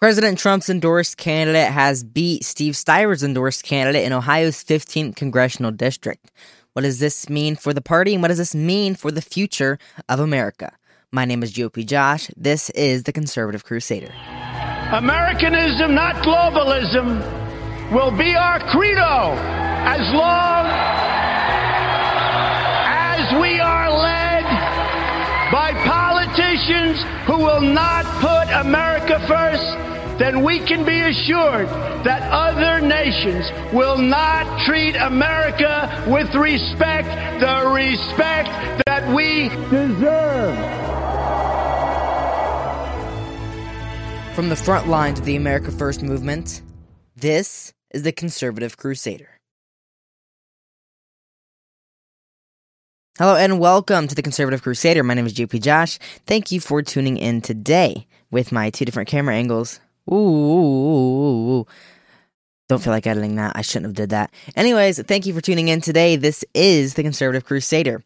President Trump's endorsed candidate has beat Steve Stivers' endorsed candidate in Ohio's 15th congressional district. What does this mean for the party and what does this mean for the future of America? My name is GOP Josh. This is the Conservative Crusader. Americanism, not globalism, will be our credo as long as we are led by politicians who will not put America first then we can be assured that other nations will not treat America with respect, the respect that we deserve. From the front lines of the America First movement, this is the Conservative Crusader. Hello and welcome to the Conservative Crusader. My name is JP Josh. Thank you for tuning in today with my two different camera angles Ooh, Don't feel like editing that. I shouldn't have did that. Anyways, thank you for tuning in today. This is the Conservative Crusader.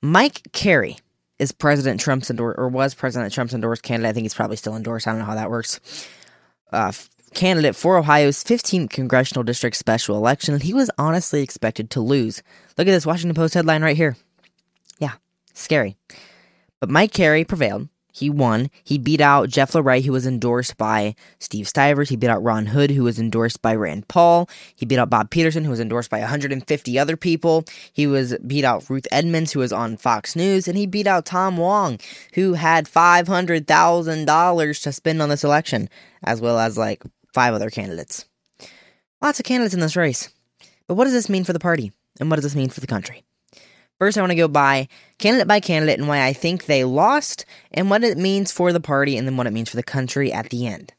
Mike Carey is President Trump's endorsed, or was President Trump's endorsed candidate. I think he's probably still endorsed. I don't know how that works. Uh, candidate for Ohio's 15th congressional district special election, he was honestly expected to lose. Look at this Washington Post headline right here. Scary. But Mike Carey prevailed. He won. He beat out Jeff LaRe, who was endorsed by Steve Stivers. He beat out Ron Hood, who was endorsed by Rand Paul. He beat out Bob Peterson, who was endorsed by 150 other people. He was beat out Ruth Edmonds, who was on Fox News, and he beat out Tom Hwang, who had $500,000 to spend on this election, as well as like five other candidates. Lots of candidates in this race. But what does this mean for the party? And what does this mean for the country? First, I want to go by candidate by candidate and why I think they lost and what it means for the party and then what it means for the country at the end.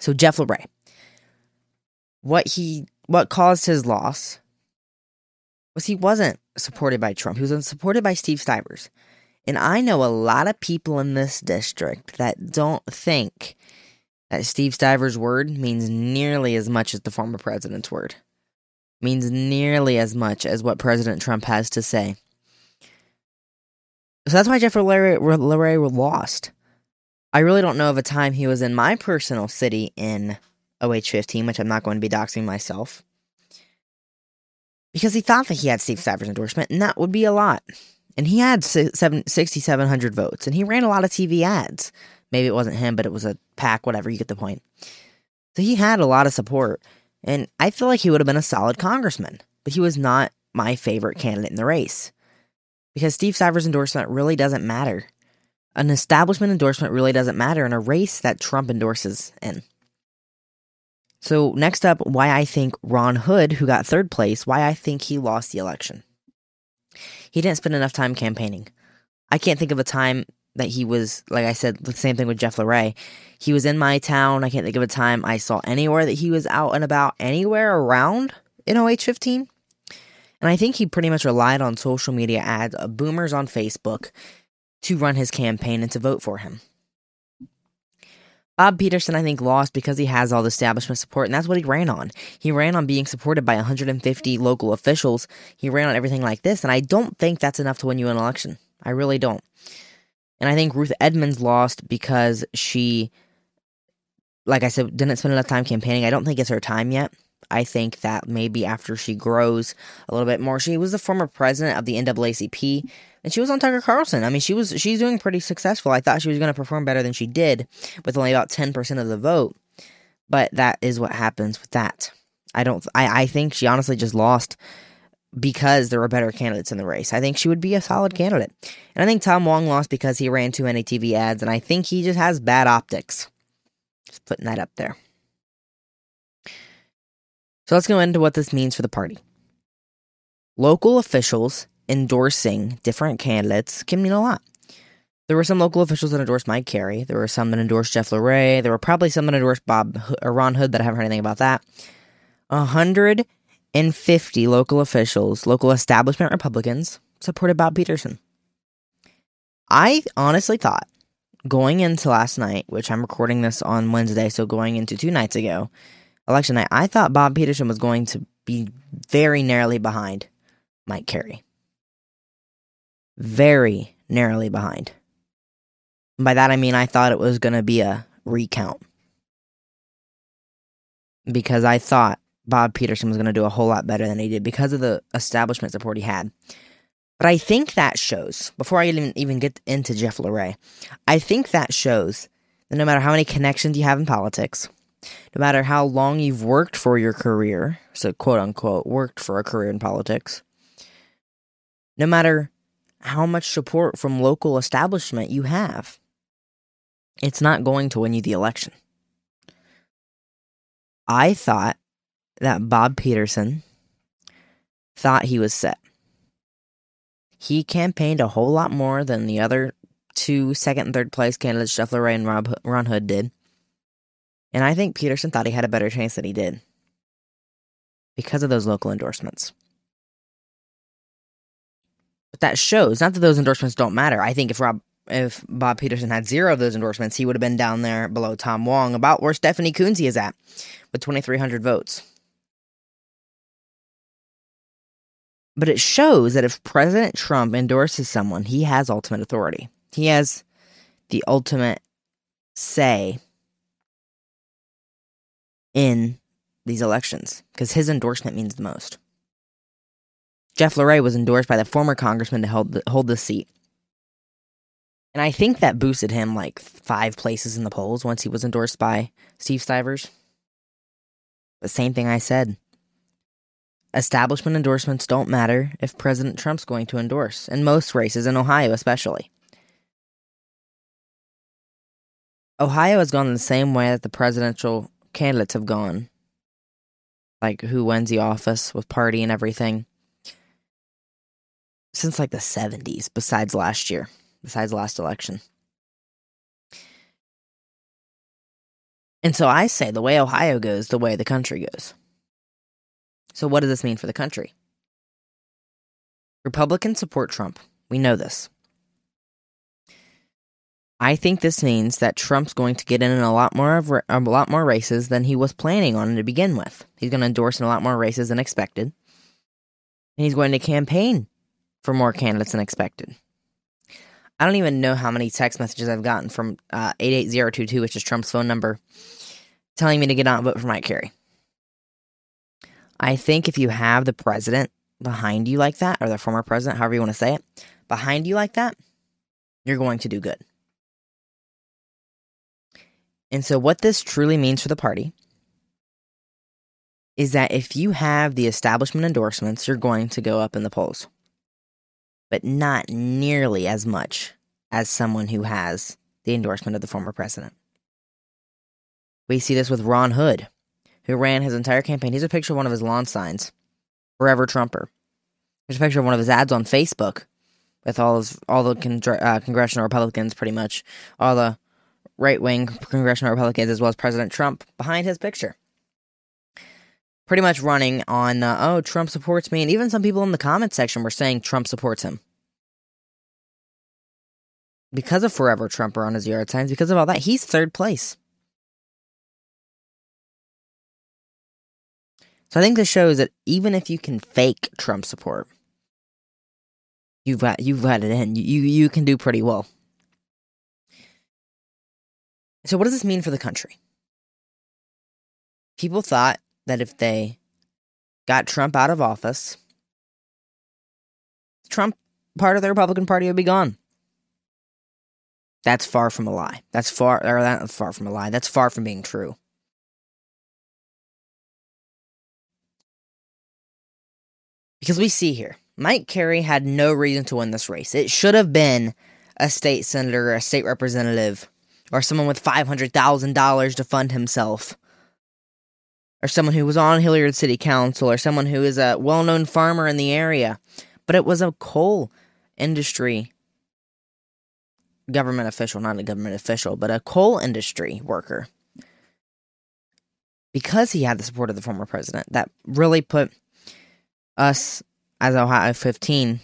So, Jeff LaRe. What he what caused his loss was he wasn't supported by Trump. He was supported by Steve Stivers. And I know a lot of people in this district that don't think that Steve Stivers' word means nearly as much as the former president's word means nearly as much as what President Trump has to say. So that's why Jeffrey LaRe lost. I really don't know of a time he was in my personal city in OH15, which I'm not going to be doxing myself, because he thought that he had Steve Stivers' endorsement, and that would be a lot. And he had 6,700 votes, and he ran a lot of TV ads. Maybe it wasn't him, but it was a pack, whatever, you get the point. So he had a lot of support. And I feel like he would have been a solid congressman, but he was not my favorite candidate in the race. Because Steve Stivers' endorsement really doesn't matter. An establishment endorsement really doesn't matter in a race that Trump endorses in. So, next up, why I think Ron Hood, who got third place, why I think he lost the election. He didn't spend enough time campaigning. I can't think of a time that he was, like I said, the same thing with Jeff LaRe. He was in my town. I can't think of a time I saw anywhere that he was out and about anywhere around in OH 15. And I think he pretty much relied on social media ads, of boomers on Facebook, to run his campaign and to vote for him. Bob Peterson, I think, lost because he has all the establishment support, and that's what he ran on. He ran on being supported by 150 local officials. He ran on everything like this, and I don't think that's enough to win you an election. I really don't. And I think Ruth Edmonds lost because she, like I said, didn't spend enough time campaigning. I don't think it's her time yet. I think that maybe after she grows a little bit more, she was the former president of the NAACP, and she was on Tucker Carlson. I mean, she was she's doing pretty successful. I thought she was going to perform better than she did, with only about ten percent of the vote. But that is what happens with that. I don't. I I think she honestly just lost because there were better candidates in the race. I think she would be a solid candidate. And I think Tom Hwang lost because he ran too many TV ads, and I think he just has bad optics. Just putting that up there. So let's go into what this means for the party. Local officials endorsing different candidates can mean a lot. There were some local officials that endorsed Mike Carey. There were some that endorsed Jeff LaRe. There were probably some that endorsed Bob or Ron Hood that I haven't heard anything about that. A hundred and 50 local officials, local establishment Republicans, supported Bob Peterson. I honestly thought going into last night, which I'm recording this on Wednesday, so going into two nights ago, election night, I thought Bob Peterson was going to be very narrowly behind Mike Carey. Very narrowly behind. by that I mean I thought it was going to be a recount. because I thought Bob Peterson was going to do a whole lot better than he did because of the establishment support he had. But I think that shows, before I even, even get into Jeff LaRe, I think that shows that no matter how many connections you have in politics, no matter how long you've worked for your career, so quote unquote, worked for a career in politics, no matter how much support from local establishment you have, it's not going to win you the election. I thought that Bob Peterson thought he was set. He campaigned a whole lot more than the other two second and third place candidates, Jeff LaRe and Rob, Ron Hood, did. And I think Peterson thought he had a better chance than he did because of those local endorsements. But that shows not that those endorsements don't matter. I think if Rob if Bob Peterson had zero of those endorsements, he would have been down there below Tom Hwang, about where Stephanie Kunze is at, with 2,300 votes. But it shows that if President Trump endorses someone, he has ultimate authority. He has the ultimate say in these elections because his endorsement means the most. Jeff LaRe was endorsed by the former congressman to hold the, hold the seat. And I think that boosted him like five places in the polls once he was endorsed by Steve Stivers. The same thing I said. Establishment endorsements don't matter if President Trump's going to endorse, in most races, in Ohio especially. Ohio has gone the same way that the presidential candidates have gone. Like who wins the office with party and everything. Since like the 70s, besides last year besides last election. And so I say the way Ohio goes, the way the country goes. So, what does this mean for the country? Republicans support Trump. We know this. I think this means that Trump's going to get in a lot more of a lot more races than he was planning on to begin with. He's going to endorse in a lot more races than expected. And he's going to campaign for more candidates than expected. I don't even know how many text messages I've gotten from uh, 88022, which is Trump's phone number, telling me to get out and vote for Mike Carey. I think if you have the president behind you like that, or the former president, however you want to say it, behind you like that, you're going to do good. And so, what this truly means for the party is that if you have the establishment endorsements, you're going to go up in the polls but not nearly as much as someone who has the endorsement of the former president. We see this with Ron Hood, who ran his entire campaign. Here's a picture of one of his lawn signs, Forever Trumper. Here's a picture of one of his ads on Facebook with all his, all the con- uh, congressional Republicans, pretty much all the right wing congressional Republicans, as well as President Trump, behind his picture. Pretty much running on, uh, oh, Trump supports me. And even some people in the comment section were saying Trump supports him because of Forever Trumper on his yard signs, because of all that, he's third place. So I think this shows that even if you can fake Trump support, you've got you've got it in. You you can do pretty well. So what does this mean for the country? People thought that if they got Trump out of office, Trump part of the Republican Party would be gone. That's far from a lie. That's far or that far from a lie. That's far from being true. Because we see here, Mike Carey had no reason to win this race. It should have been a state senator or a state representative or someone with $500,000 to fund himself or someone who was on Hilliard City Council or someone who is a well-known farmer in the area. But it was a coal industry government official, not a government official, but a coal industry worker. Because he had the support of the former president, that really put us as Ohio 15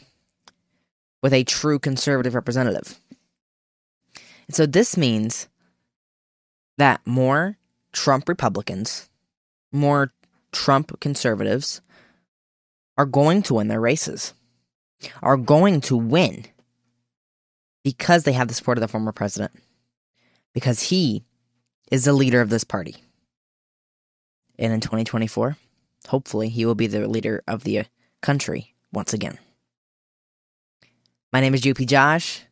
with a true conservative representative. And so this means that more Trump Republicans, more Trump conservatives are going to win their races, are going to win because they have the support of the former president. Because he is the leader of this party. And in 2024, hopefully, he will be the leader of the country once again. My name is GOP Josh.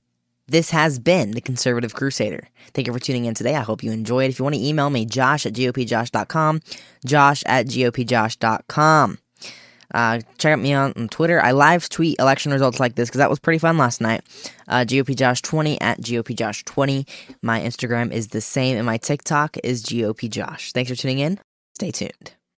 This has been the Conservative Crusader. Thank you for tuning in today. I hope you enjoyed. If you want to email me, josh at gopjosh.com, josh at gopjosh.com. Uh, check out me on, on, Twitter. I live tweet election results like this because that was pretty fun last night. Uh, GOPJosh20 at GOPJosh20. My Instagram is the same, and my TikTok is GOPJosh. Thanks for tuning in. Stay tuned.